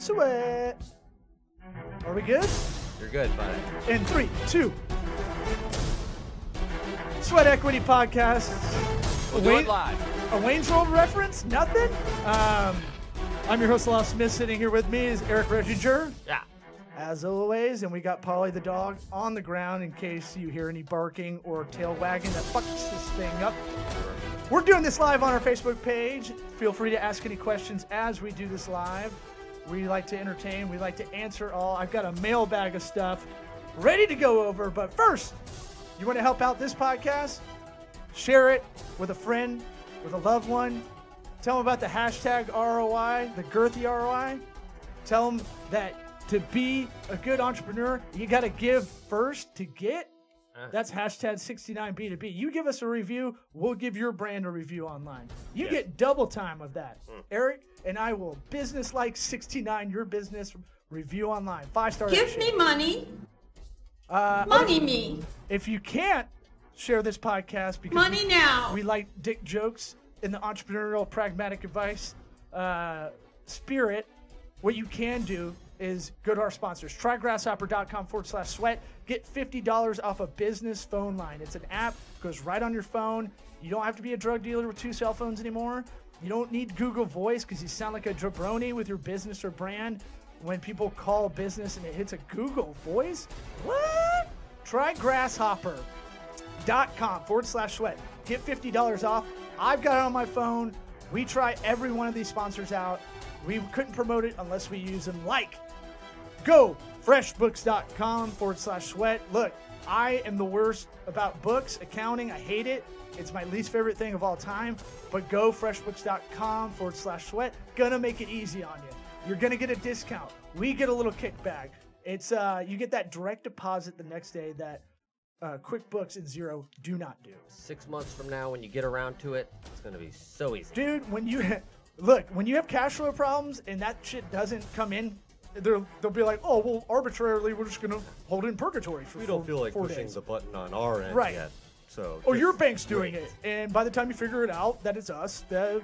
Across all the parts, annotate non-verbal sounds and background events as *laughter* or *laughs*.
Sweat. Are we good? You're good, bud. In three, two. Sweat Equity Podcast. We'll Wayne- live. A Wayne's World reference? Nothing? Um, I'm your host, Lyle Smith. Sitting here with me is Eric Reginger, Yeah. as always, and we got Polly the dog on the ground in case you hear any barking or tail wagging that fucks this thing up. We're doing this live on our Facebook page. Feel free to ask any questions as we do this live. We like to entertain, we like to answer all. I've got a mailbag of stuff ready to go over, but first, you want to help out this podcast? Share it with a friend, with a loved one. Tell them about the hashtag ROI, the girthy ROI. Tell them that to be a good entrepreneur, you got to give first to get. That's hashtag 69B2B. You give us a review, we'll give your brand a review online. You get double time of that. Eric and I will business like 69 your business review online. Five star. Give me money. Uh, Money me. If you can't share this podcast because Money we, now. we like dick jokes in the entrepreneurial pragmatic advice uh, spirit, what you can do is go to our sponsors. Trygrasshopper.com forward slash sweat. Get $50 off a business phone line. It's an app, goes right on your phone. You don't have to be a drug dealer with two cell phones anymore. You don't need Google Voice because you sound like a jabroni with your business or brand when people call business and it hits a Google Voice. What? Try Grasshopper dot com forward slash sweat. Get $50 off. I've got it on my phone. We try every one of these sponsors out. We couldn't promote it unless we use them. Like, go freshbooks.com forward slash sweat. Look, I am the worst about books, accounting. I hate it. It's my least favorite thing of all time. But go freshbooks.com forward slash sweat. Gonna make it easy on you. You're gonna get a discount. We get a little kickback. It's uh you get that direct deposit the next day that uh, QuickBooks and Xero do not do. Six months from now, when you get around to it, it's gonna be so easy. Dude, when you *laughs* look, when you have cash flow problems and that shit doesn't come in, they'll they'll be like, oh well, arbitrarily we're just gonna hold it in purgatory for We don't feel like four pushing days. the button on our end Right. yet. So or just your bank's doing wait. it, and by the time you figure it out that it's us, that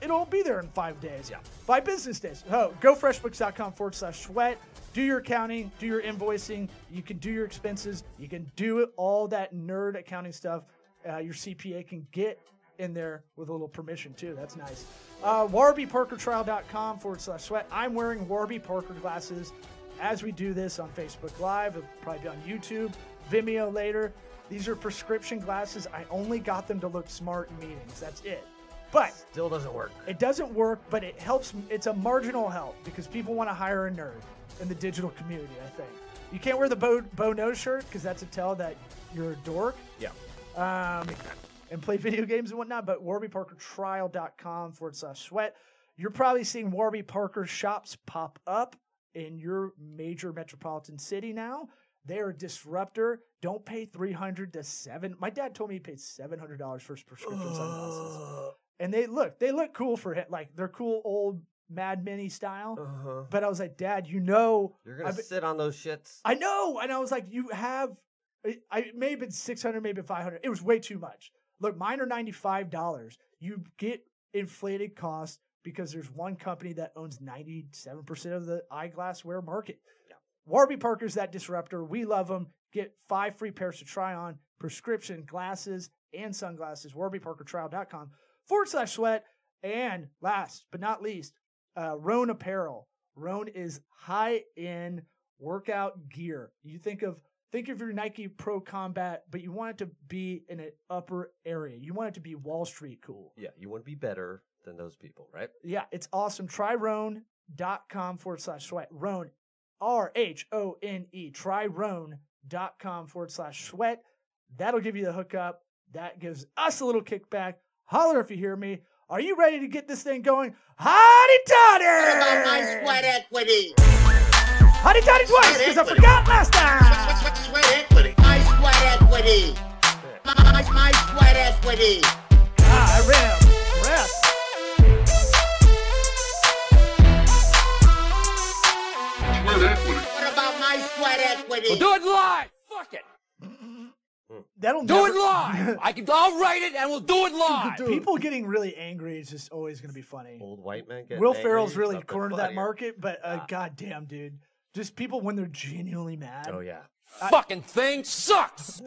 it'll be there in five days. Yeah, five business days. Oh, go freshbooks.com forward slash sweat. Do your accounting, do your invoicing. You can do your expenses. You can do it all that nerd accounting stuff. Uh, your CPA can get in there with a little permission too. That's nice. Uh, WarbyParkerTrial.com forward slash sweat. I'm wearing Warby Parker glasses as we do this on Facebook Live. It'll probably be on YouTube, Vimeo later. These are prescription glasses. I only got them to look smart in meetings. That's it. But Still doesn't work. it doesn't work, but it helps. It's a marginal help because people want to hire a nerd in the digital community. I think you can't wear the bow, bow nose shirt because that's a tell that you're a dork Yeah. um, and play video games and whatnot. But WarbyParkerTrial.com forward slash sweat. You're probably seeing Warby Parker shops pop up in your major metropolitan city now. They're a disruptor. Don't pay 300 to 7 My dad told me he paid $700 for his prescription sunglasses. And they look, they look cool for him. Like they're cool old Mad Men style. Uh-huh. But I was like, Dad, you know, You're gonna been- sit on those shits. I know. And I was like, you have, I, I it may have been 600, maybe 500. It was way too much. Look, mine are $95. You get inflated costs because there's one company that owns 97% of the eyeglass wear market. Warby Parker's that disruptor. We love them. Get five free pairs to try on, prescription glasses and sunglasses. WarbyParkerTrial.com forward slash sweat. And last but not least, uh, Rhone Apparel. Rhone is high end workout gear. You think of think of your Nike Pro Combat, but you want it to be in an upper area. You want it to be Wall Street cool. Yeah, you want to be better than those people, right? Yeah, it's awesome. Try Rhone.com forward slash sweat. Rhone, R H O N E. Try Rhone.com forward slash sweat. That'll give you the hookup. That gives us a little kickback. Holler if you hear me. Are you ready to get this thing going? Hotty toddy! What about my sweat equity? Hotty toddy twice because I forgot last time. Sweat, sweat equity. My sweat equity. My, my sweat equity. Ah, I ran rest. What about my sweat equity? We'll do it live. Fuck it. that'll Do never, it live. *laughs* I can. I'll write it and we'll do it live. People getting really angry is just always going to be funny. Old white men get Will Ferrell's really cornered that market, but uh, Ah. goddamn, dude, just people when they're genuinely mad. Oh yeah. Fucking thing sucks.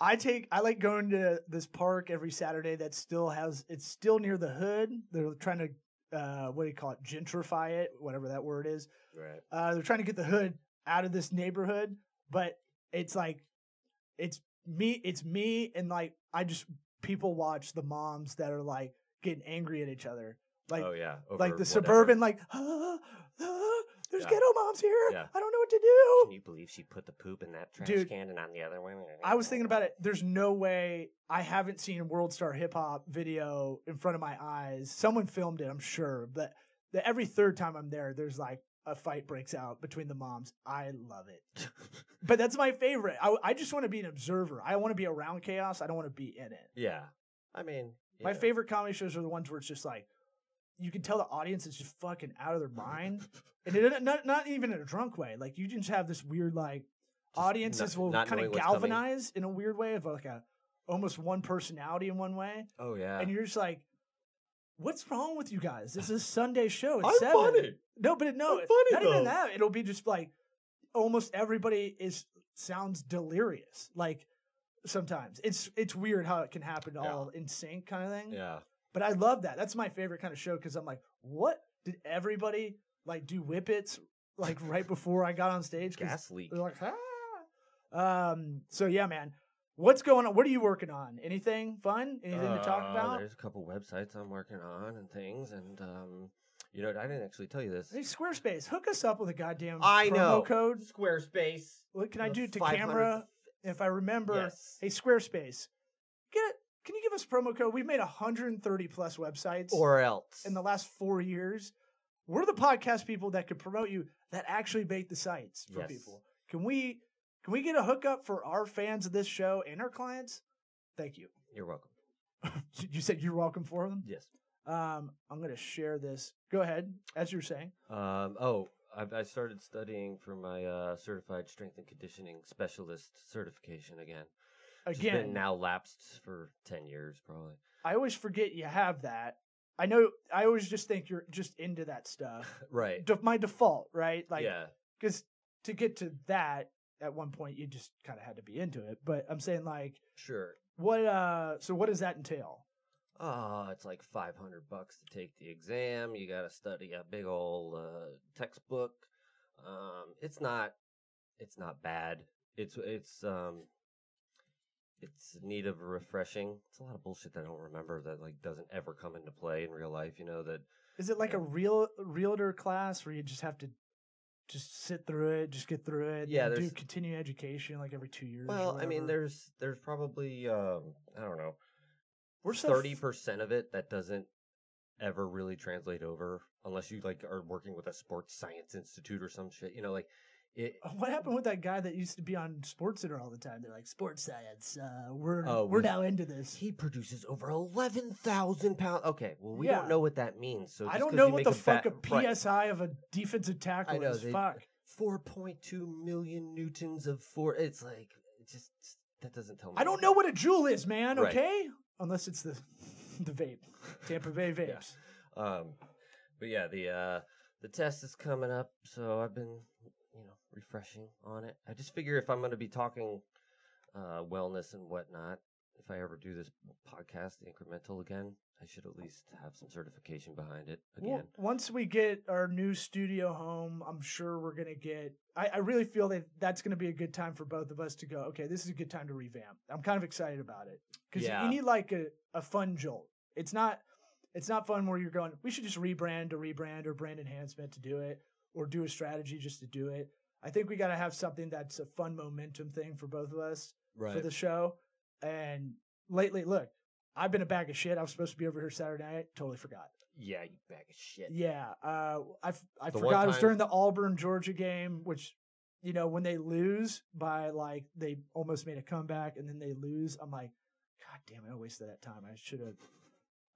I take I like going to this park every Saturday that still has it's still near the hood. They're trying to uh what do you call it? Gentrify it, whatever that word is. Right. Uh they're trying to get the hood out of this neighborhood, but it's like it's me it's me and like I just people watch the moms that are like getting angry at each other. Like oh yeah. like the whatever. suburban like ah, *gasps* ah, *gasps* *gasps* there's Yeah. ghetto moms here. Yeah. I don't know what to do. Can you believe she put the poop in that trash Dude, can and on the other one? I was thinking about it. There's no way I haven't seen World Star Hip Hop video in front of my eyes. Someone filmed it, I'm sure. But the, every third time I'm there, there's like a fight breaks out between the moms. I love it. *laughs* but that's my favorite. I, I just want to be an observer. I want to be around chaos. I don't want to be in it. Yeah. I mean, My favorite comedy shows are the ones where it's just like you can tell the audience is just fucking out of their mind, and it, not not even in a drunk way. Like you just have this weird like Just audiences not- will not kind of galvanize in a weird way of like a almost one personality in one way, Oh yeah. and you're just like, "What's wrong with you guys? This is Sunday show. It's I'm seven. funny. No, but it, no, funny, not even that. It'll be just like almost everybody is sounds delirious. Like sometimes it's it's weird how it can happen Yeah. all in sync kind of thing. Yeah. But I love that. That's my favorite kind of show because I'm like, what did everybody like do whippets like right before I got on stage? Gas leak. They're like, ah. Um. So yeah, man. What's going on? What are you working on? Anything fun? Anything to talk Uh, about? There's a couple websites I'm working on and things, and um, you know, I didn't actually tell you this. Hey, Squarespace, hook us up with a goddamn I promo know. code. Squarespace. What can I do to camera? If I remember, Yes. hey Squarespace, can you give us promo code? We've made 130 plus websites Or else. in the last four years. We're the podcast people that could promote you that actually make the sites for Yes. people. Can we can we get a hookup for our fans of this show and our clients? Thank you. *laughs* You're welcome. you said you're welcome for them. Yes. Um, I'm going to share this. Go ahead, as you were saying. Um, oh, I, I started studying for my uh, certified strength and conditioning specialist certification again. Again, now lapsed for ten years, probably. I always forget you have that. I know. I always just think you're just into that stuff. *laughs* Right. De- my default, right? Like, yeah. because to get to that, at one point you just kind of had to be into it. But I'm saying like, Sure. what? uh So what does that entail? Oh, it's like five hundred bucks to take the exam. You got to study a big old uh, textbook. Um, it's not, it's not bad. It's it's um, it's need of a refreshing. It's a lot of bullshit that I don't remember that like doesn't ever come into play in real life. You know that Is it like a real realtor class where you just have to just sit through it, just get through it, Yeah, do there's- continuing education like every two years? or Well, I mean, whatever? there's there's probably um, I don't know we're so thirty percent of it that doesn't ever really translate over unless you like are working with a sports science institute or some shit. You know, like it. What happened with that guy that used to be on Sports Center all the time? They're like, sports science. Uh, we're Oh, we're we- now into this. He produces over eleven thousand pounds. Okay, well, we Yeah. don't know what that means. So I don't know what the a fuck bat- a right. psi of a defensive tackle I know, is. they- fuck. Four point two million newtons of four. It's like it just that doesn't tell me. I don't know what a jewel is, man. Right. Okay, unless it's the *laughs* the vape, Tampa Bay *laughs* vapes. Um, but yeah, the uh the test is coming up, so I've been you know refreshing on it. I just figure if I'm going to be talking uh wellness and whatnot, if I ever do this podcast, the incremental again, I should at least have some certification behind it Well, again. once we get our new studio home, I'm sure we're gonna get. I, I really feel that that's gonna be a good time for both of us to go. Okay, this is a good time to revamp. I'm kind of excited about it because Yeah. you need like a, a fun jolt. It's not. It's not fun where you're going. We should just rebrand to rebrand or brand enhancement to do it, or do a strategy just to do it. I think we got to have something that's a fun momentum thing for both of us right. for the show. And lately, look, I've been a bag of shit. I was supposed to be over here Saturday night. Totally forgot. yeah, you bag of shit. Yeah, uh, I I The forgot it was during the Auburn Georgia game, which you know when they lose by like they almost made a comeback and then they lose. I'm like, God damn it! I wasted that time. I should have.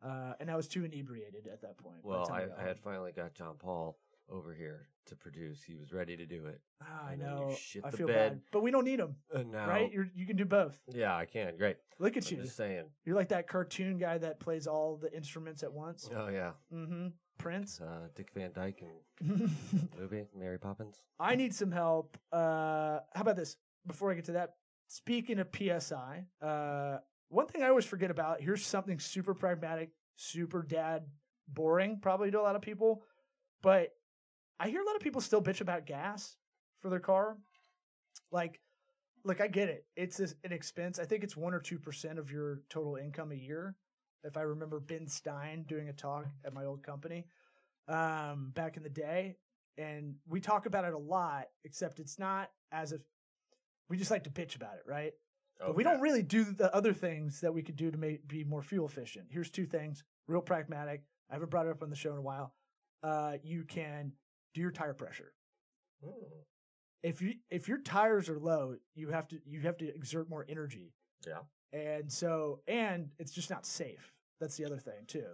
Uh, and I was too inebriated at that point. Well, I, I had finally got John Paul over here produce. He was ready to do it. Ah, I And you know. shit I the feel bed. bad, but we don't need them, And now, right? You're, you can do both. yeah, I can. Great. Look at I'm you. just saying. You're like that cartoon guy that plays all the instruments at once. Oh yeah, Mm-hmm. Prince. uh, Dick Van Dyke in *laughs* movie Mary Poppins. I need some help. Uh, how about this? Before I get to that, speaking of PSI, uh, one thing I always forget about here's something super pragmatic, super dad boring, probably to a lot of people, but I hear a lot of people still bitch about gas for their car. Like, look, I get it. It's an expense. I think it's one or two percent of your total income a year. If I remember Ben Stein doing a talk at my old company um, back in the day, and we talk about it a lot, except it's not as if we just like to bitch about it, right? But we don't really do the other things that we could do to make be more fuel efficient. Here's two things, real pragmatic. I haven't brought it up on the show in a while. Uh, you can do your tire pressure. Mm. If you if your tires are low, you have to you have to exert more energy. Yeah. And so and it's just not safe. That's the other thing too.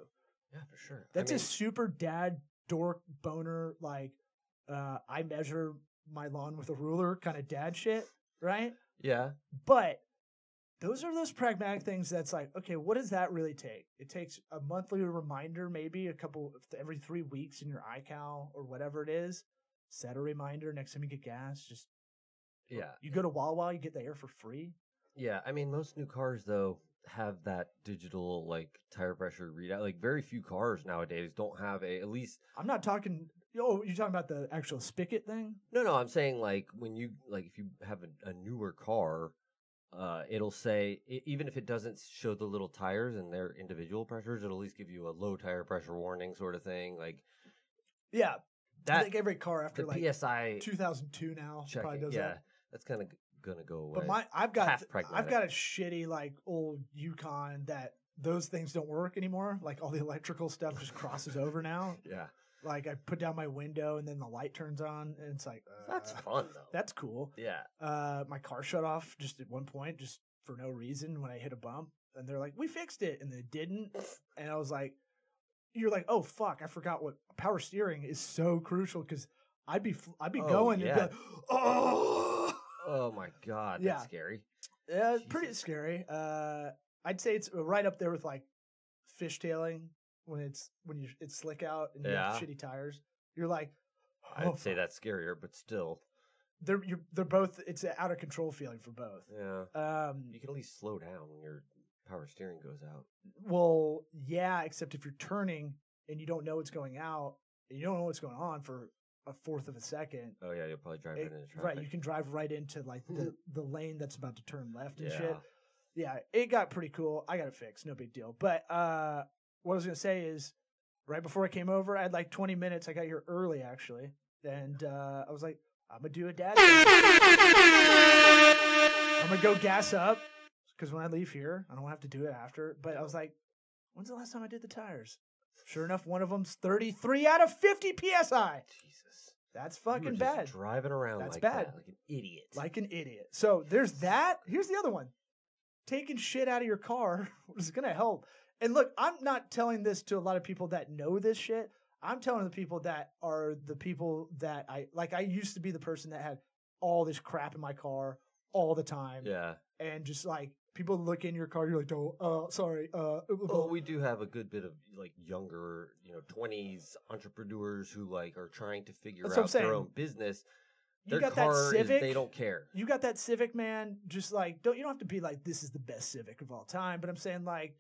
Yeah, for sure. I That's mean, a super dad dork boner like uh I measure my lawn with a ruler kind of dad shit, right? yeah. But those are those pragmatic things that's like, okay, what does that really take? It takes a monthly reminder, maybe a couple every three weeks in your iCal or whatever it is. Set a reminder next time you get gas. Just Yeah. you go to Wawa, you get the air for free. Yeah, I mean, most new cars though have that digital like tire pressure readout. Like, very few cars nowadays don't have a at least. I'm not talking. Oh, you're talking about the actual spigot thing? No, no, I'm saying like when you like if you have a, a newer car, uh, it'll say even if it doesn't show the little tires and their individual pressures, it'll at least give you a low tire pressure warning sort of thing. Like Yeah, I that. think every car after like PSI 2002 now probably checking, does yeah, that. that's kind of gonna go away. But my I've got I've got a shitty like old Yukon that those things don't work anymore. Like all the electrical stuff just crosses over now. *laughs* yeah, Like I put down my window and then the light turns on and it's like uh, that's fun though. That's cool. yeah, Uh, my car shut off just at one point, just for no reason when I hit a bump, and they're like, "We fixed it," and they didn't, and I was like, "You're like, oh fuck, I forgot what power steering is so crucial because I'd be fl- I'd be Oh, going and yeah. be like, oh, Oh my god, that's Yeah. scary. yeah, it's pretty scary. Uh, I'd say it's right up there with like fishtailing when it's when you it's slick out and you have shitty tires. You're like, I'd oh, say that's scarier, but still, they're you're, they're both. It's an out of control feeling for both. yeah. Um, You can at least slow down when your power steering goes out. Well, yeah, except if you're turning and you don't know what's going out, and you don't know what's going on for a fourth of a second. Oh yeah, you'll probably drive it- right into traffic. right, you can drive right into like the *laughs* the lane that's about to turn left and yeah. shit. Yeah, it got pretty cool. I got it fixed, no big deal. But uh what I was gonna say is, right before I came over, I had like 20 minutes. I got here early actually, and uh I was like, I'm gonna do a dad. thing. I'm gonna go gas up because when I leave here, I don't have to do it after. But I was like, when's the last time I did the tires? Sure enough, one of them's 33 out of 50 psi. Jesus. That's fucking just bad. Driving around That's like bad. that, like an idiot. Like an idiot. So there's that. Here's the other one. Taking shit out of your car *laughs* is gonna help. And look, I'm not telling this to a lot of people that know this shit. I'm telling the people that are the people that I like. I used to be the person that had all this crap in my car all the time, yeah. and just like people look in your car, you're like, "Oh, uh, sorry." Uh, Well, we do have a good bit of like younger, you know, twenties entrepreneurs who like are trying to figure That's out their own business. you Their got car that Civic. is they don't care. you got that Civic, man. Just like don't you don't have to be like this is the best Civic of all time, but I'm saying like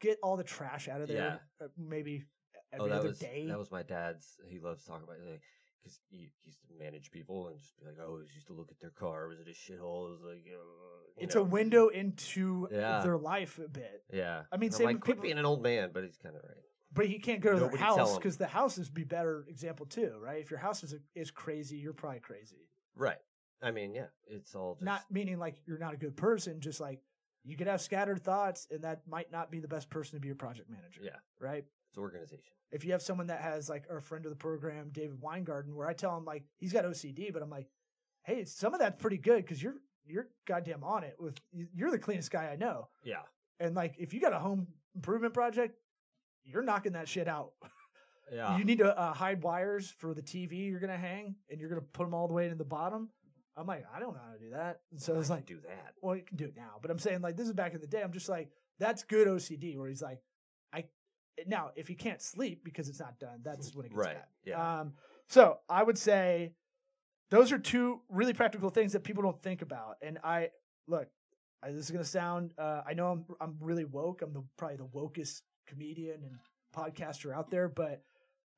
get all the trash out of there. uh, maybe every oh, that other was day. that was my dad's. He loves talking about it because he, he used to manage people and just be like, "Oh, he used to look at their car. Was it a shithole? It was like, you it's know. a window into Yeah. their life a bit. Yeah, I mean, same like, with quit people- being an old man, but he's kind of right. But he can't go to Nobody their house because the house is be better example too, right? If your house is is crazy, you're probably crazy. Right. I mean, yeah, it's all just Not meaning like you're not a good person, just like you could have scattered thoughts, and that might not be the best person to be your project manager. Yeah. Right. it's organization. if you have someone that has like our friend of the program, David Weingarten, where I tell him like he's got OCD, but I'm like, hey, some of that's pretty good because you're you're goddamn on it with you're the cleanest guy I know, Yeah, and like if you got a home improvement project, you're knocking that shit out. Yeah. you need to uh, hide wires for the TV you're gonna hang, and you're gonna put them all the way to the bottom. I'm like, I don't know how to do that. And so I it's like, do that. well, you can do it now, but I'm saying like this is back in the day. I'm just like, that's good OCD, where he's like, I now if he can't sleep because it's not done, that's when it gets Right, bad. yeah. Um, so I would say those are two really practical things that people don't think about. And I look, I, this is gonna sound. Uh, I know I'm I'm really woke. I'm the probably the wokest comedian and podcaster out there, but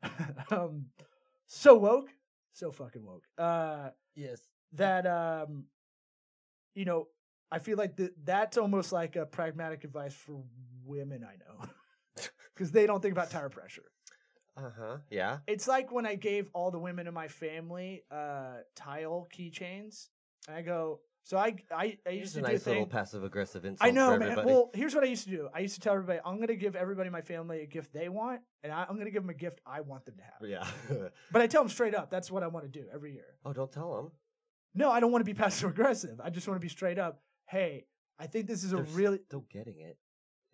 *laughs* um, so woke, so fucking woke. Uh, Yes. That um you know i feel like that that's almost like a pragmatic advice for women i know *laughs* because they don't think about tire pressure Uh huh. Yeah. it's like when i gave all the women in my family uh tile keychains and i go so i i, I used Here's to a do a nice little passive aggressive insult. I know, for man. everybody. Well, here's what I used to do. I used to tell everybody, I'm going to give everybody in my family a gift they want, and I, I'm going to give them a gift I want them to have. yeah. *laughs* But I tell them straight up, that's what I want to do every year. oh, don't tell them. No, I don't want to be *laughs* passive aggressive. I just want to be straight up. Hey, I think this is a They're really still getting it.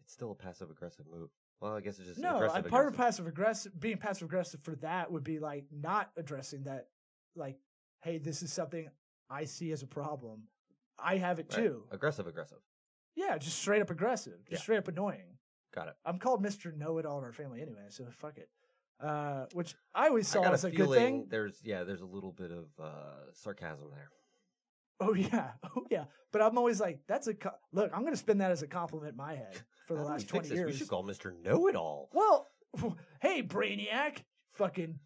It's still a passive aggressive move. Well, I guess it's just no. I, aggressive. part of passive aggressive, being passive aggressive for that would be like not addressing that. Like, hey, this is something I see as a problem. I have it Right. too. Aggressive, aggressive. Yeah, just straight up aggressive, just Yeah. straight up annoying. Got it. I'm called Mister Know It All in our family anyway, so fuck it. Uh, which I always I saw got as a a good thing. there's yeah, there's a little bit of uh, sarcasm there. Oh yeah, *laughs* oh yeah. But I'm always like, that's a co- look. I'm gonna spin that as a compliment in my head for the How do we last twenty this? years. We should call Mister Know It All. Well, *laughs* hey, Brainiac, fucking,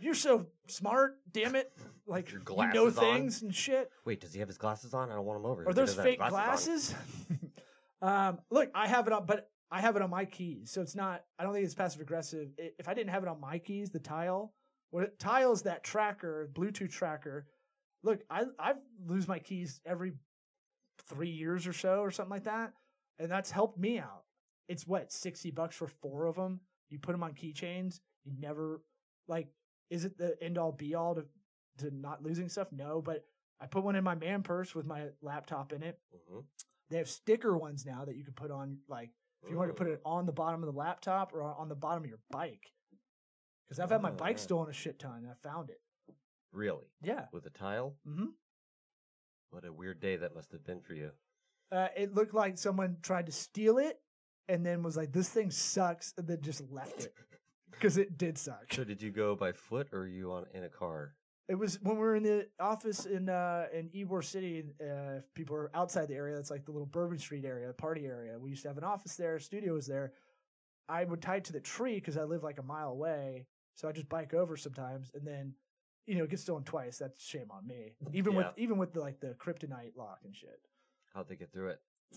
you're so smart. Damn it! Like Your you know glasses on? things and shit. Wait, does he have his glasses on? I don't want him over. Are those fake on. glasses? *laughs* um, look, I have it on, but I have it on my keys, so it's not. I don't think it's passive aggressive. If I didn't have it on my keys, the tile, what it, tile is that tracker, Bluetooth tracker. Look, I I lose my keys every three years or so, or something like that, and that's helped me out. It's what sixty bucks for four of them. You put them on keychains. You never like. Is it the end all be all to to not losing stuff? No, but I put one in my man purse with my laptop in it. Mhm. They have sticker ones now that you can put on, like if you wanted to put it on the bottom of the laptop or on the bottom of your bike. Because I've had my Oh, bike stolen a shit ton, and I found it. Really? Yeah. With a tile? Mm-hmm. What a weird day that must have been for you. Uh, it looked like someone tried to steal it, and then was like, "This thing sucks," and then just left it *laughs* because it did suck. So did you go by foot or are you on in a car? It was when we were in the office in uh in Ybor City. Uh, if people are outside the area, that's like the little Bourbon Street area, party area. We used to have an office there, studio was there. I would tie it to the tree because I live like a mile away, so I just bike over sometimes, and then you know it gets stolen twice. That's shame on me. *laughs* Even with even with the like the kryptonite lock and shit. How'd they get through it? *laughs*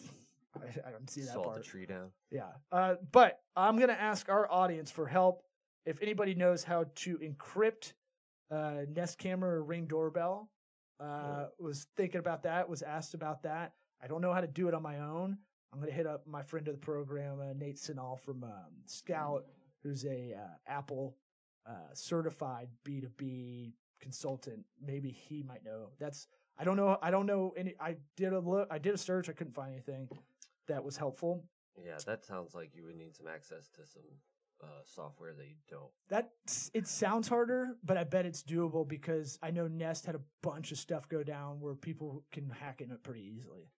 I, I don't see that Salt part. the tree down. Yeah. Uh, but I'm going to ask our audience for help. If anybody knows how to encrypt uh, Nest camera or Ring doorbell, uh, was thinking about that, was asked about that. I don't know how to do it on my own. I'm going to hit up my friend of the program, uh, Nate Sinal from um, Scout, who's a uh, Apple uh, certified B2B consultant. Maybe he might know. That's I don't know. I don't know any. I did a look. I did a search. I couldn't find anything that was helpful. Yeah, that sounds like you would need some access to some uh, software that you don't. That it sounds harder, but I bet it's doable because I know Nest had a bunch of stuff go down where people can hack into it pretty easily.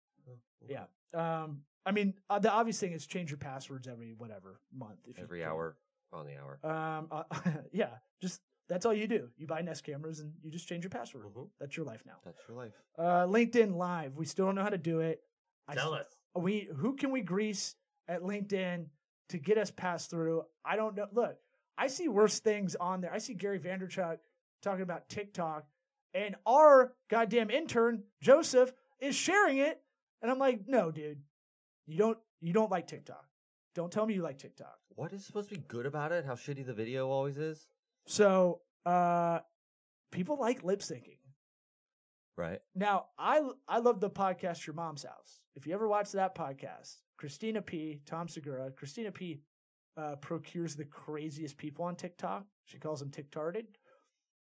Yeah. Um. I mean, uh, the obvious thing is change your passwords every whatever month. If Every hour on the hour. Um. Uh, *laughs* yeah. Just that's all you do. You buy Nest cameras and you just change your password. Mhm. That's your life now. That's your life. Uh, LinkedIn Live. We still don't know how to do it. Tell s- us. we who can we grease at LinkedIn to get us passed through? I don't know. Look, I see worse things on there. I see Gary Vaynerchuk talking about TikTok, and our goddamn intern Joseph is sharing it, and I'm like, no, dude, you don't you don't like TikTok. Don't tell me you like TikTok. What is supposed to be good about it? How shitty the video always is? So, uh, people like lip syncing. Right. Now, I I love the podcast Your Mom's House. If you ever watch that podcast, Christina P, Tom Segura, Christina P uh, procures the craziest people on TikTok. She calls them TikTarded,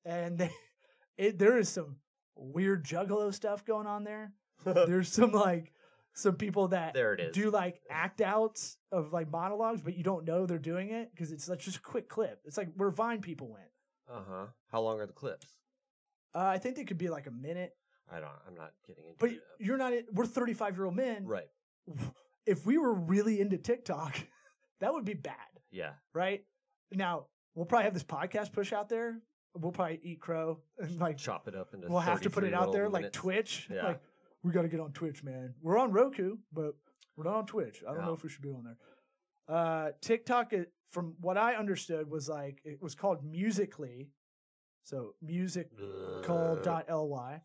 and they, *laughs* it, there is some weird juggalo stuff going on there. *laughs* There's some like some people that There it is. do like act outs of like monologues, but you don't know they're doing it because it's like just a quick clip. It's like where Vine people went. Uh huh. How long are the clips? Uh, I think they could be like a minute, I don't. I'm not getting into but it. you're not. We're 35 year old men. Right. *laughs* If we were really into TikTok, *laughs* that would be bad, Yeah. right? Now we'll probably have this podcast push out there. We'll probably eat crow and like Chop it up into. we'll have to put it out there little like. Twitch. Yeah. Like we got to get on Twitch, man. We're on Roku, but we're not on Twitch. I don't know if we should be on there. Uh, TikTok, it, from what I understood, was like it was called Musically, so musical.ly,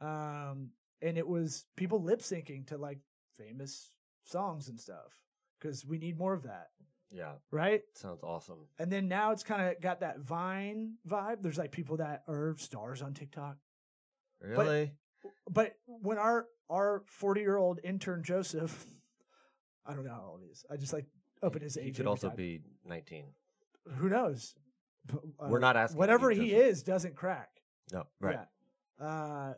um, and it was people lip syncing to like famous songs and stuff because we need more of that, Yeah. right? Sounds awesome. And then now it's kind of got that Vine vibe. There's like people that are stars on TikTok. Really? But when our our 40 year old intern Joseph, I don't know how old he is. I just like open his age. He could also time. be 19. Who knows? But, uh, We're not asking Whatever he Joseph. is doesn't crack. No. Right. Yeah. Uh,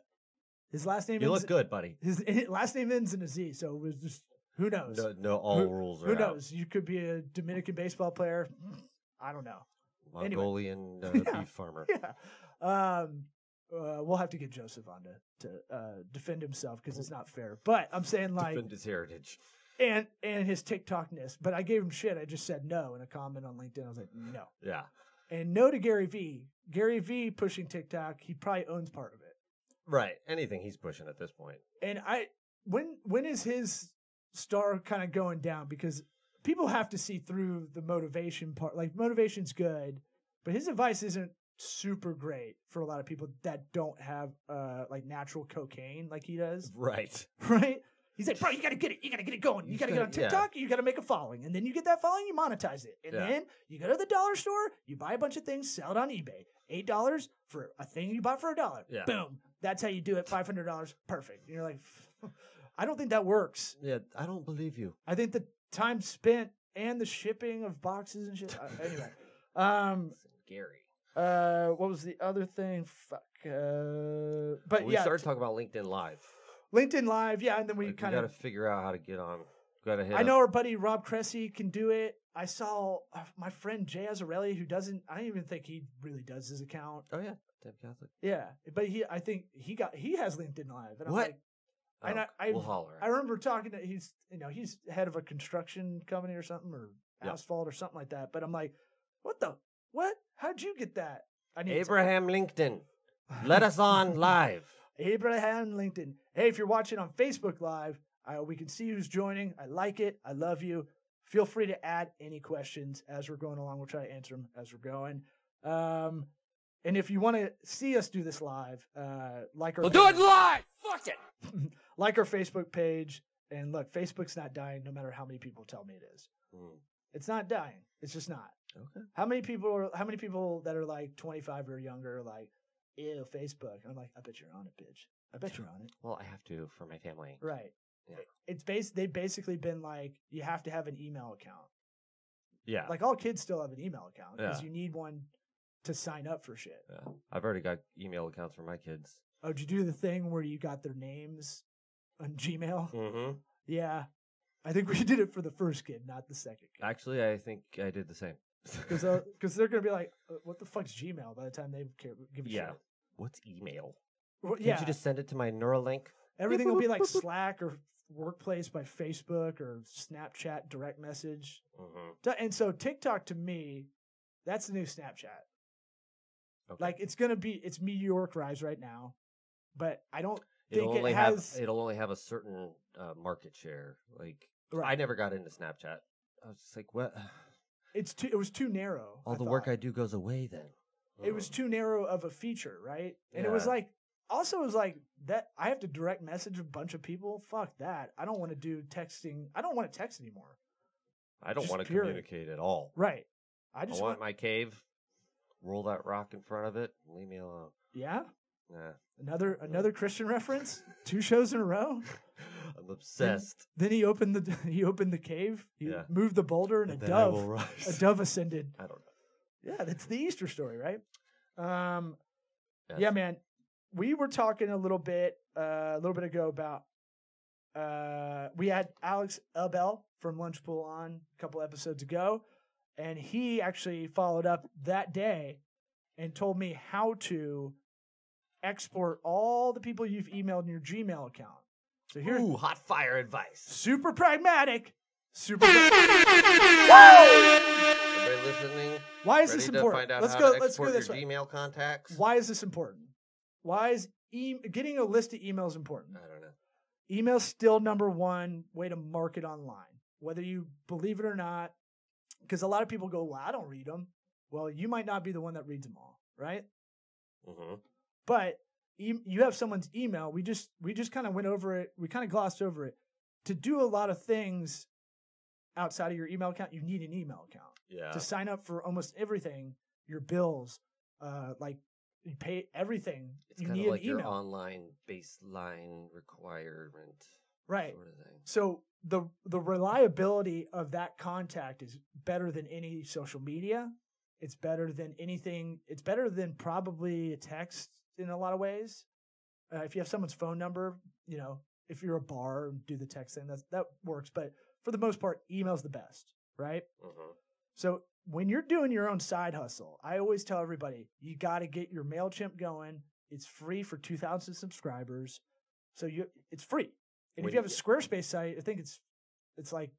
his last name. You ends, look good, buddy. His *laughs* last name ends in a Z, so it was just who knows. No, no all Who- rules are who out. knows? You could be a Dominican baseball player. I don't know. Anyway. Mongolian uh, *laughs* Yeah. beef farmer. yeah. Um, uh, we'll have to get Joseph on to, to uh, defend himself because it's not fair. But I'm saying like, Defend his heritage. and and his TikTokness. But I gave him shit. I just said no in a comment on LinkedIn. I was like, no, Yeah. and no to Gary V. Gary V. pushing TikTok. He probably owns part of it. Right. Anything he's pushing at this point. And I when when is his star kind of going down? Because people have to see through the motivation part. Like motivation's good, but his advice isn't super great for a lot of people that don't have uh like natural cocaine like he does. *laughs* Right. Right? He's like, *laughs* bro, you gotta get it. You gotta get it going. You, gotta get on gotta- yeah. TikTok. You gotta make a following, and then you get that following, you monetize it, and Yeah. then you go to the dollar store, you buy a bunch of things, sell it on eBay. Eight dollars for a thing you bought for a dollar. Yeah. Boom. That's how you do it. Five hundred dollars. Perfect. And you're like, *laughs* I don't think that works. Yeah. I don't believe you. I think the time spent and the shipping of boxes and shit. uh, *laughs* anyway, um, Gary. uh, what was the other thing? Fuck. Uh, but we yeah, started talking about LinkedIn Live. LinkedIn Live. Yeah, and then we Like, kind of got to figure out how to get on. Got to hit. I up- know our buddy Rob Cressy can do it. I saw uh, my friend Jay Azarelli, who doesn't. I don't even think he really does his account. Oh yeah, Ted Catholic. Yeah, but he. I think he got. He has LinkedIn Live. And I'm What? And Oh, I- I- we'll holler. I remember talking to. He's. You know, he's head of a construction company or something, or Yeah. asphalt or something like that. But I'm like, what the what? How'd you get that? I need Abraham Lincoln, Let us on *laughs* live. Abraham Lincoln. Hey, if you're watching on Facebook Live, uh, we can see who's joining. I like it. I love you. Feel free to add any questions as we're going along. We'll try to answer them as we're going. Um, and if you want to see us do this live, uh, like our We'll do it live. Fuck it. *laughs* like our Facebook page. And look, Facebook's not dying, no matter how many people tell me it is. Hmm, It's not dying. It's just not. Okay. How many people are? How many people that are like 25 or younger are like, ew, Facebook? And I'm like, I bet you're on it, bitch. I bet you're on it. Well, I have to for my family. Right. Yeah. It's base. They've basically been like, you have to have an email account. Yeah. Like all kids still have an email account because Yeah. you need one to sign up for shit. yeah. I've already got email accounts for my kids. Oh, did you do the thing where you got their names on Gmail? Mm-hmm. Yeah. I think we *laughs* did it for the first kid, not the second kid. Actually, I think I did the same. *laughs* Because because they're gonna be like, "Uh, what the fuck's Gmail? By the time they care, give a yeah. shit. What's email? Well, Can't yeah. you just send it to my Neuralink? Everything will be like Slack or Workplace by Facebook or Snapchat direct message. Mm-hmm. And so TikTok to me, that's the new Snapchat. Okay. Like it's gonna be it's meteoric rise right now, but I don't it'll think it only has. have it'll only have a certain uh, market share. Like I never got into Snapchat. I was just like, what? it's too it was too narrow. All I the work. I do goes away then. it was Mm. too narrow of a feature, right? And it was like also it was like that I have to direct message a bunch of people. Fuck that. I don't want to do texting. I don't want to text anymore. I don't want to communicate at all. Right. I I just want want, my cave. Roll that rock in front of it. Leave me alone. yeah. Another another Christian reference. Two shows in a row. *laughs* I'm obsessed. Then he opened the *laughs* he opened the cave. He Yeah. moved the boulder and, And a then dove a dove ascended. *laughs* I don't know. Yeah, that's the Easter story, right? Um Yes. yeah, man. We were talking a little bit uh, a little bit ago about uh, we had Alex Abel from Lunchpool on a couple episodes ago, and he actually followed up that day and told me how to export all the people you've emailed in your Gmail account. So here's Ooh, hot fire advice. super pragmatic. Super. Everybody listening? Why is ready this to important? find out let's how go. to Let's go export this your way. Gmail contacts? Why is this important? Why is e- getting a list of emails important? I don't know. Email's still number one way to market online, whether you believe it or not. Because a lot of people go, "Well, I don't read them." Well, you might not be the one that reads them all, right? hmm But e- you have someone's email. We just we just kind of went over it. We kind of glossed over it. To do a lot of things outside of your email account, you need an email account Yeah. to sign up for almost everything. Your bills, uh, like you pay everything. It's you kind need of like an your email, online baseline requirement right? sort of thing. So the the reliability of that contact is better than any social media. It's better than anything. It's better than probably a text in a lot of ways. Uh, if you have someone's phone number, you know, if you're a bar and do the text thing, that's that works. But for the most part, email's the best, right? hmm So when you're doing your own side hustle, I always tell everybody you got to get your Mailchimp going. It's free for 2,000 subscribers, so you it's free. And When if you have a Squarespace site, I think it's it's like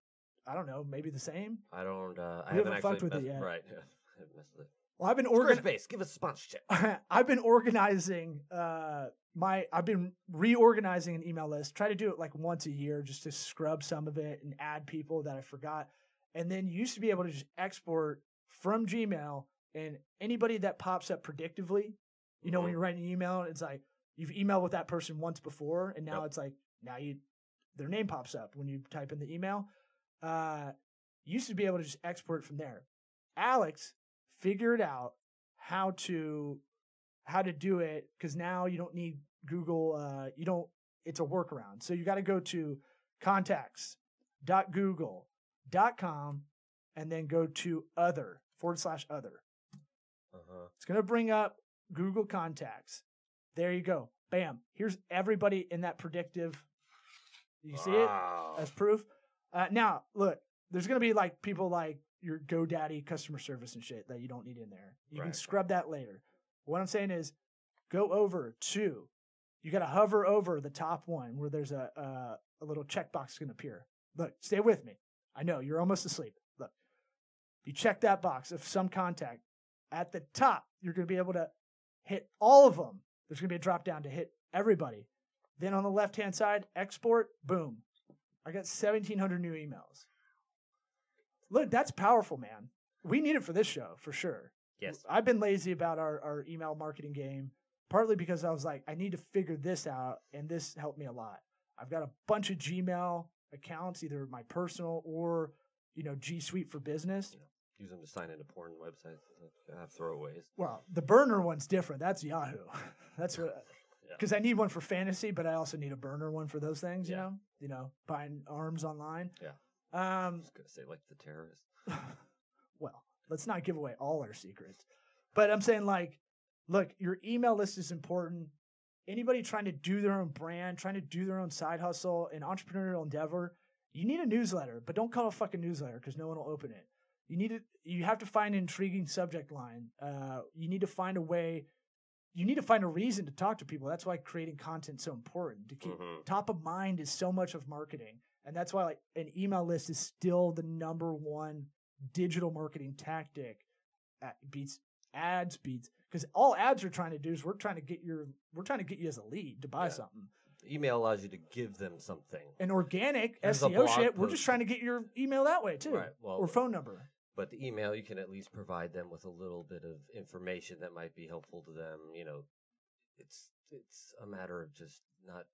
I don't know, maybe the same. I don't. Uh, I haven't haven't fucked with it yet. Right. *laughs* I haven't messed with it. Well, I've been organ- Squarespace, give us a sponsorship. *laughs* I've been organizing uh my I've been reorganizing an email list. Try to do it like once a year just to scrub some of it and add people that I forgot. And then you used to be able to just export from Gmail and anybody that pops up predictively, you know, when Mhm. you're writing an email, it's like you've emailed with that person once before, and now Yep. it's like now you their name pops up when you type in the email. Uh you used to be able to just export from there. Alex figured out how to how to do it because now you don't need Google. Uh, you don't. It's a workaround. So you got to go to contacts.google.com and then go to other forward slash other. Uh-huh. It's going to bring up Google Contacts. There you go. Bam. Here's everybody in that predictive. You see it as proof. Uh, now, look, there's going to be like people like your GoDaddy customer service and shit that you don't need in there. You can scrub that later. What I'm saying is go over to, you got to hover over the top one where there's a, a, a little checkbox going to appear. Look, stay with me. I know you're almost asleep. Look, you check that box of some contact. At the top, you're going to be able to hit all of them. There's going to be a drop down to hit everybody. Then on the left hand side, export, boom. I got 1,700 new emails. Look, that's powerful, man. We need it for this show, for sure. Yes. I've been lazy about our, our email marketing game, partly because I was like, I need to figure this out, and this helped me a lot. I've got a bunch of Gmail accounts, either my personal or, you know, G Suite for business. Use them to sign into porn websites. I have throwaways. Well, the burner one's different. That's Yahoo. *laughs* That's what *laughs* Yeah. because I need one for fantasy, but I also need a burner one for those things. You know, you know, buying arms online. Yeah. Um. I was gonna say like the terrorists. *laughs* well, let's not give away all our secrets. But I'm saying, like, look, your email list is important. Anybody trying to do their own brand, trying to do their own side hustle, an entrepreneurial endeavor, you need a newsletter, but don't call it a fucking newsletter because no one will open it. You need to, you have to find an intriguing subject line. Uh, you need to find a way. You need to find a reason to talk to people. That's why creating content is so important. To keep Mhm. top of mind is so much of marketing, and that's why like an email list is still the number one digital marketing tactic. At, beats ads, beats because all ads are trying to do is we're trying to get your we're trying to get you as a lead to buy Yeah. something. Email allows you to give them something. And organic SEO shit, we're just trying to get your email that way too, Right, well- or phone number. But the email, you can at least provide them with a little bit of information that might be helpful to them. You know, it's it's a matter of just not.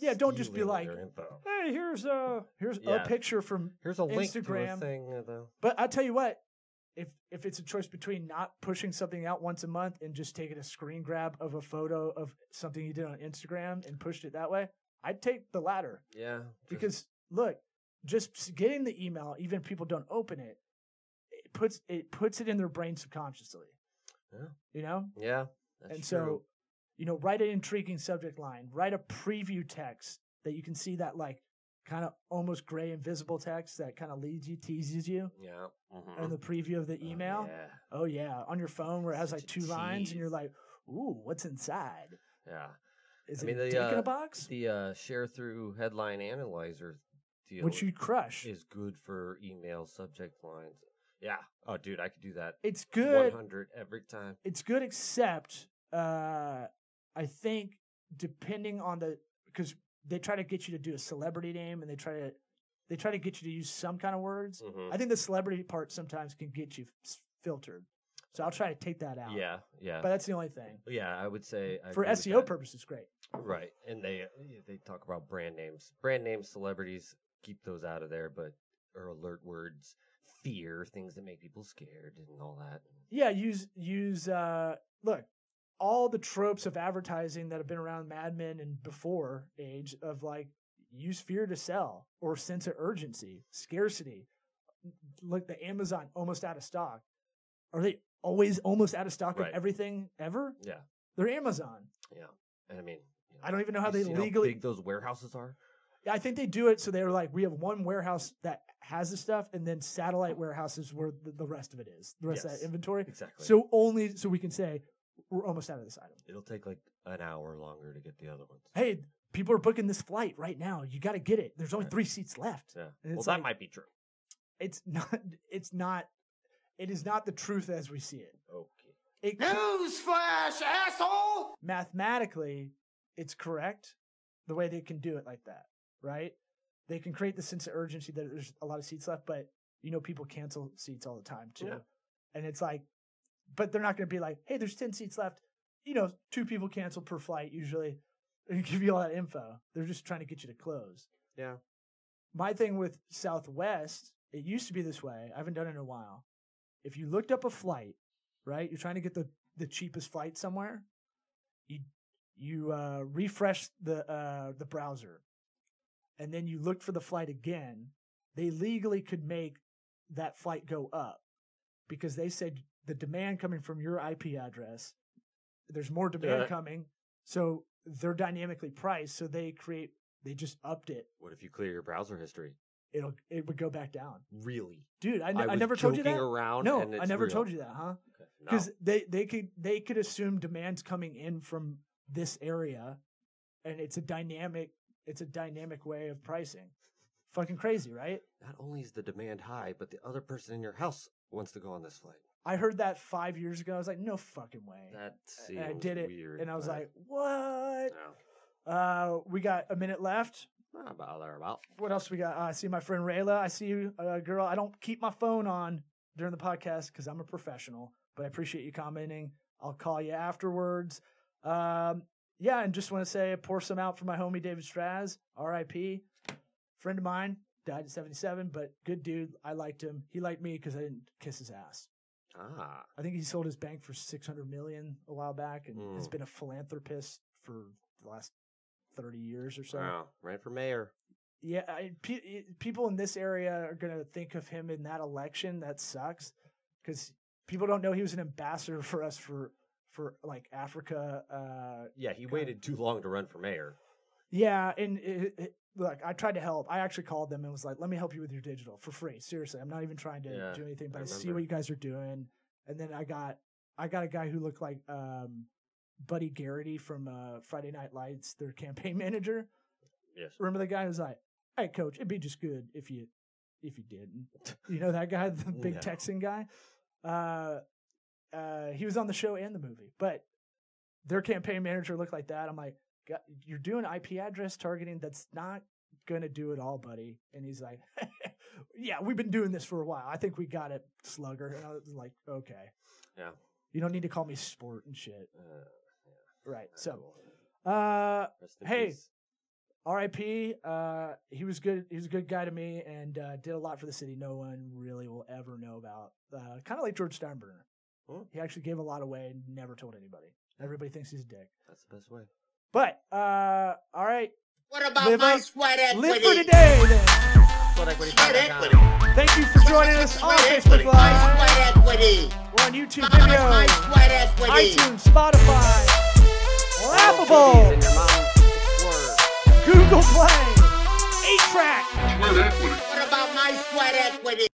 Yeah, don't just be like, their info. Hey, here's a here's Yeah. a picture from. Here's a link to a Instagram. thing, uh, though. But I tell you what, if if it's a choice between not pushing something out once a month and just taking a screen grab of a photo of something you did on Instagram and pushed it that way, I'd take the latter. Yeah, just- because look, just s- getting the email, even if people don't open it, it puts it puts it in their brain subconsciously. Yeah. You know, yeah, that's and true. You know, write an intriguing subject line, write a preview text that you can see that like kind of almost gray invisible text that kind of leads you, teases you Yeah. mhm. in the preview of the Oh, email. yeah. Oh yeah, on your phone where it has Such like two lines and you're like, "Ooh, what's inside? Yeah. Is I mean, it the, dick in uh, a box?" The uh, share through headline analyzer deal Which you crush. is good for email subject lines. Yeah. Oh, dude, I could do that. It's good. 100 every time. It's good, except uh, I think depending on the because they try to get you to do a celebrity name and they try to they try to get you to use some kind of words. Mhm. I think the celebrity part sometimes can get you filtered. So I'll try to take that out. Yeah. Yeah. But that's the only thing. yeah, I would say I For SEO purposes, great. Right, and they they talk about brand names, brand names, celebrities. Keep those out of there, but or alert words, fear, things that make people scared, and all that. Yeah, use use uh look, all the tropes of advertising that have been around Mad Men and before age of like use fear to sell or sense of urgency, scarcity. like the Amazon almost out of stock. Are they always almost out of stock Right. of everything ever? Yeah, They're Amazon. yeah. And I mean, you know, I don't even know how they legally big those warehouses are. Yeah, I think they do it so they're like we have one warehouse that has the stuff and then satellite warehouses where the, the rest of it is. The rest of that inventory. Exactly. So only so we can say we're almost out of this item. it'll take like an hour longer to get the other ones. hey, people are booking this flight right now. You got to get it. There's only Right. three seats left. Yeah. Well, that like- might be true. It's not. It's not. It is not the truth as we see it. Okay. It Newsflash, asshole! mathematically, it's correct the way they can do it like that, right? They can create the sense of urgency that there's a lot of seats left, but you know people cancel seats all the time too, Yeah. and it's like, but they're not going to be like, hey, there's ten seats left. You know, two people cancel per flight usually, *laughs* and give you all that info. They're just trying to get you to close. Yeah. My thing with Southwest, it used to be this way. I haven't done it in a while. If you looked up a flight, right, you're trying to get the the cheapest flight somewhere, you you uh, refresh the uh, the browser, and then you looked for the flight again. They legally could make that flight go up because they said the demand coming from your IP address, there's more demand coming, so they're dynamically priced. So they create they just upped it. What if you clear your browser history? It'll it would go back down, Really? dude. I, n- I, I never told you that. around. No, I never real. told you that, huh? Okay. No. because they they could they could assume demand's coming in from this area and it's a dynamic it's a dynamic way of pricing fucking crazy right Not only is the demand high, but the other person in your house wants to go on this flight. I heard that five years ago i was like no fucking way. That seems and i did it weird. and i was but like what? No, uh we got a minute left. Not about there about. what else we got? Uh, i see my friend rayla. I see you uh, girl. I don't keep my phone on during the podcast because i'm a professional but i appreciate you commenting. I'll call you afterwards. Um, yeah and just want to say pour some out for my homie david straz rip friend of mine died at 77 but good dude. I liked him. He liked me because i didn't kiss his ass Ah, i think he sold his bank for 600 million a while back and has Mm. been a philanthropist for the last 30 years or so wow. Ran for mayor. yeah, I, pe- people in this area are gonna think of him in that election. That sucks because people don't know he was an ambassador for us for for like Africa. Uh, Yeah, he waited too long to run for mayor. Yeah, and it, it, look, I tried to help. I actually called them and was like, "Let me help you with your digital for free." Seriously, I'm not even trying to Yeah, do anything, but I I, see what you guys are doing. And then I got I got a guy who looked like um, Buddy Garrity from uh, Friday Night Lights, their *laughs* campaign manager. Yes. Remember the guy who was like, "Hey, coach, it'd be just good if you if you didn't." *laughs* You know that guy, *laughs* the big No. Texan guy. Uh, uh, he was on the show and the movie, but their campaign manager looked like that. I'm like, "God, "You're doing IP address targeting. That's not gonna do it all, buddy." And he's like, *laughs* "Yeah, we've been doing this for a while. I think we got it, Slugger." And I was like, "Okay, Yeah. you don't need to call me sport and shit." Uh, Right. So, uh, hey, peace. R.I.P. Uh, he was good. He was a good guy to me, and uh, did a lot for the city. No one really will ever know about. Uh, kind of like George Steinbrenner. Hmm. He actually gave a lot away and never told anybody. Everybody thinks he's a dick. That's the best way. But uh, all right, What about Live my up- sweat equity? live for today. Then Sweat equity. Sweat equity. thank you for joining us on Sweat Facebook equity. My sweat equity. We're on YouTube My, video, my sweat equity. iTunes, Spotify, Laughable, titties in your mom's word. Google Google Play. Eight track. What about my sweat equity?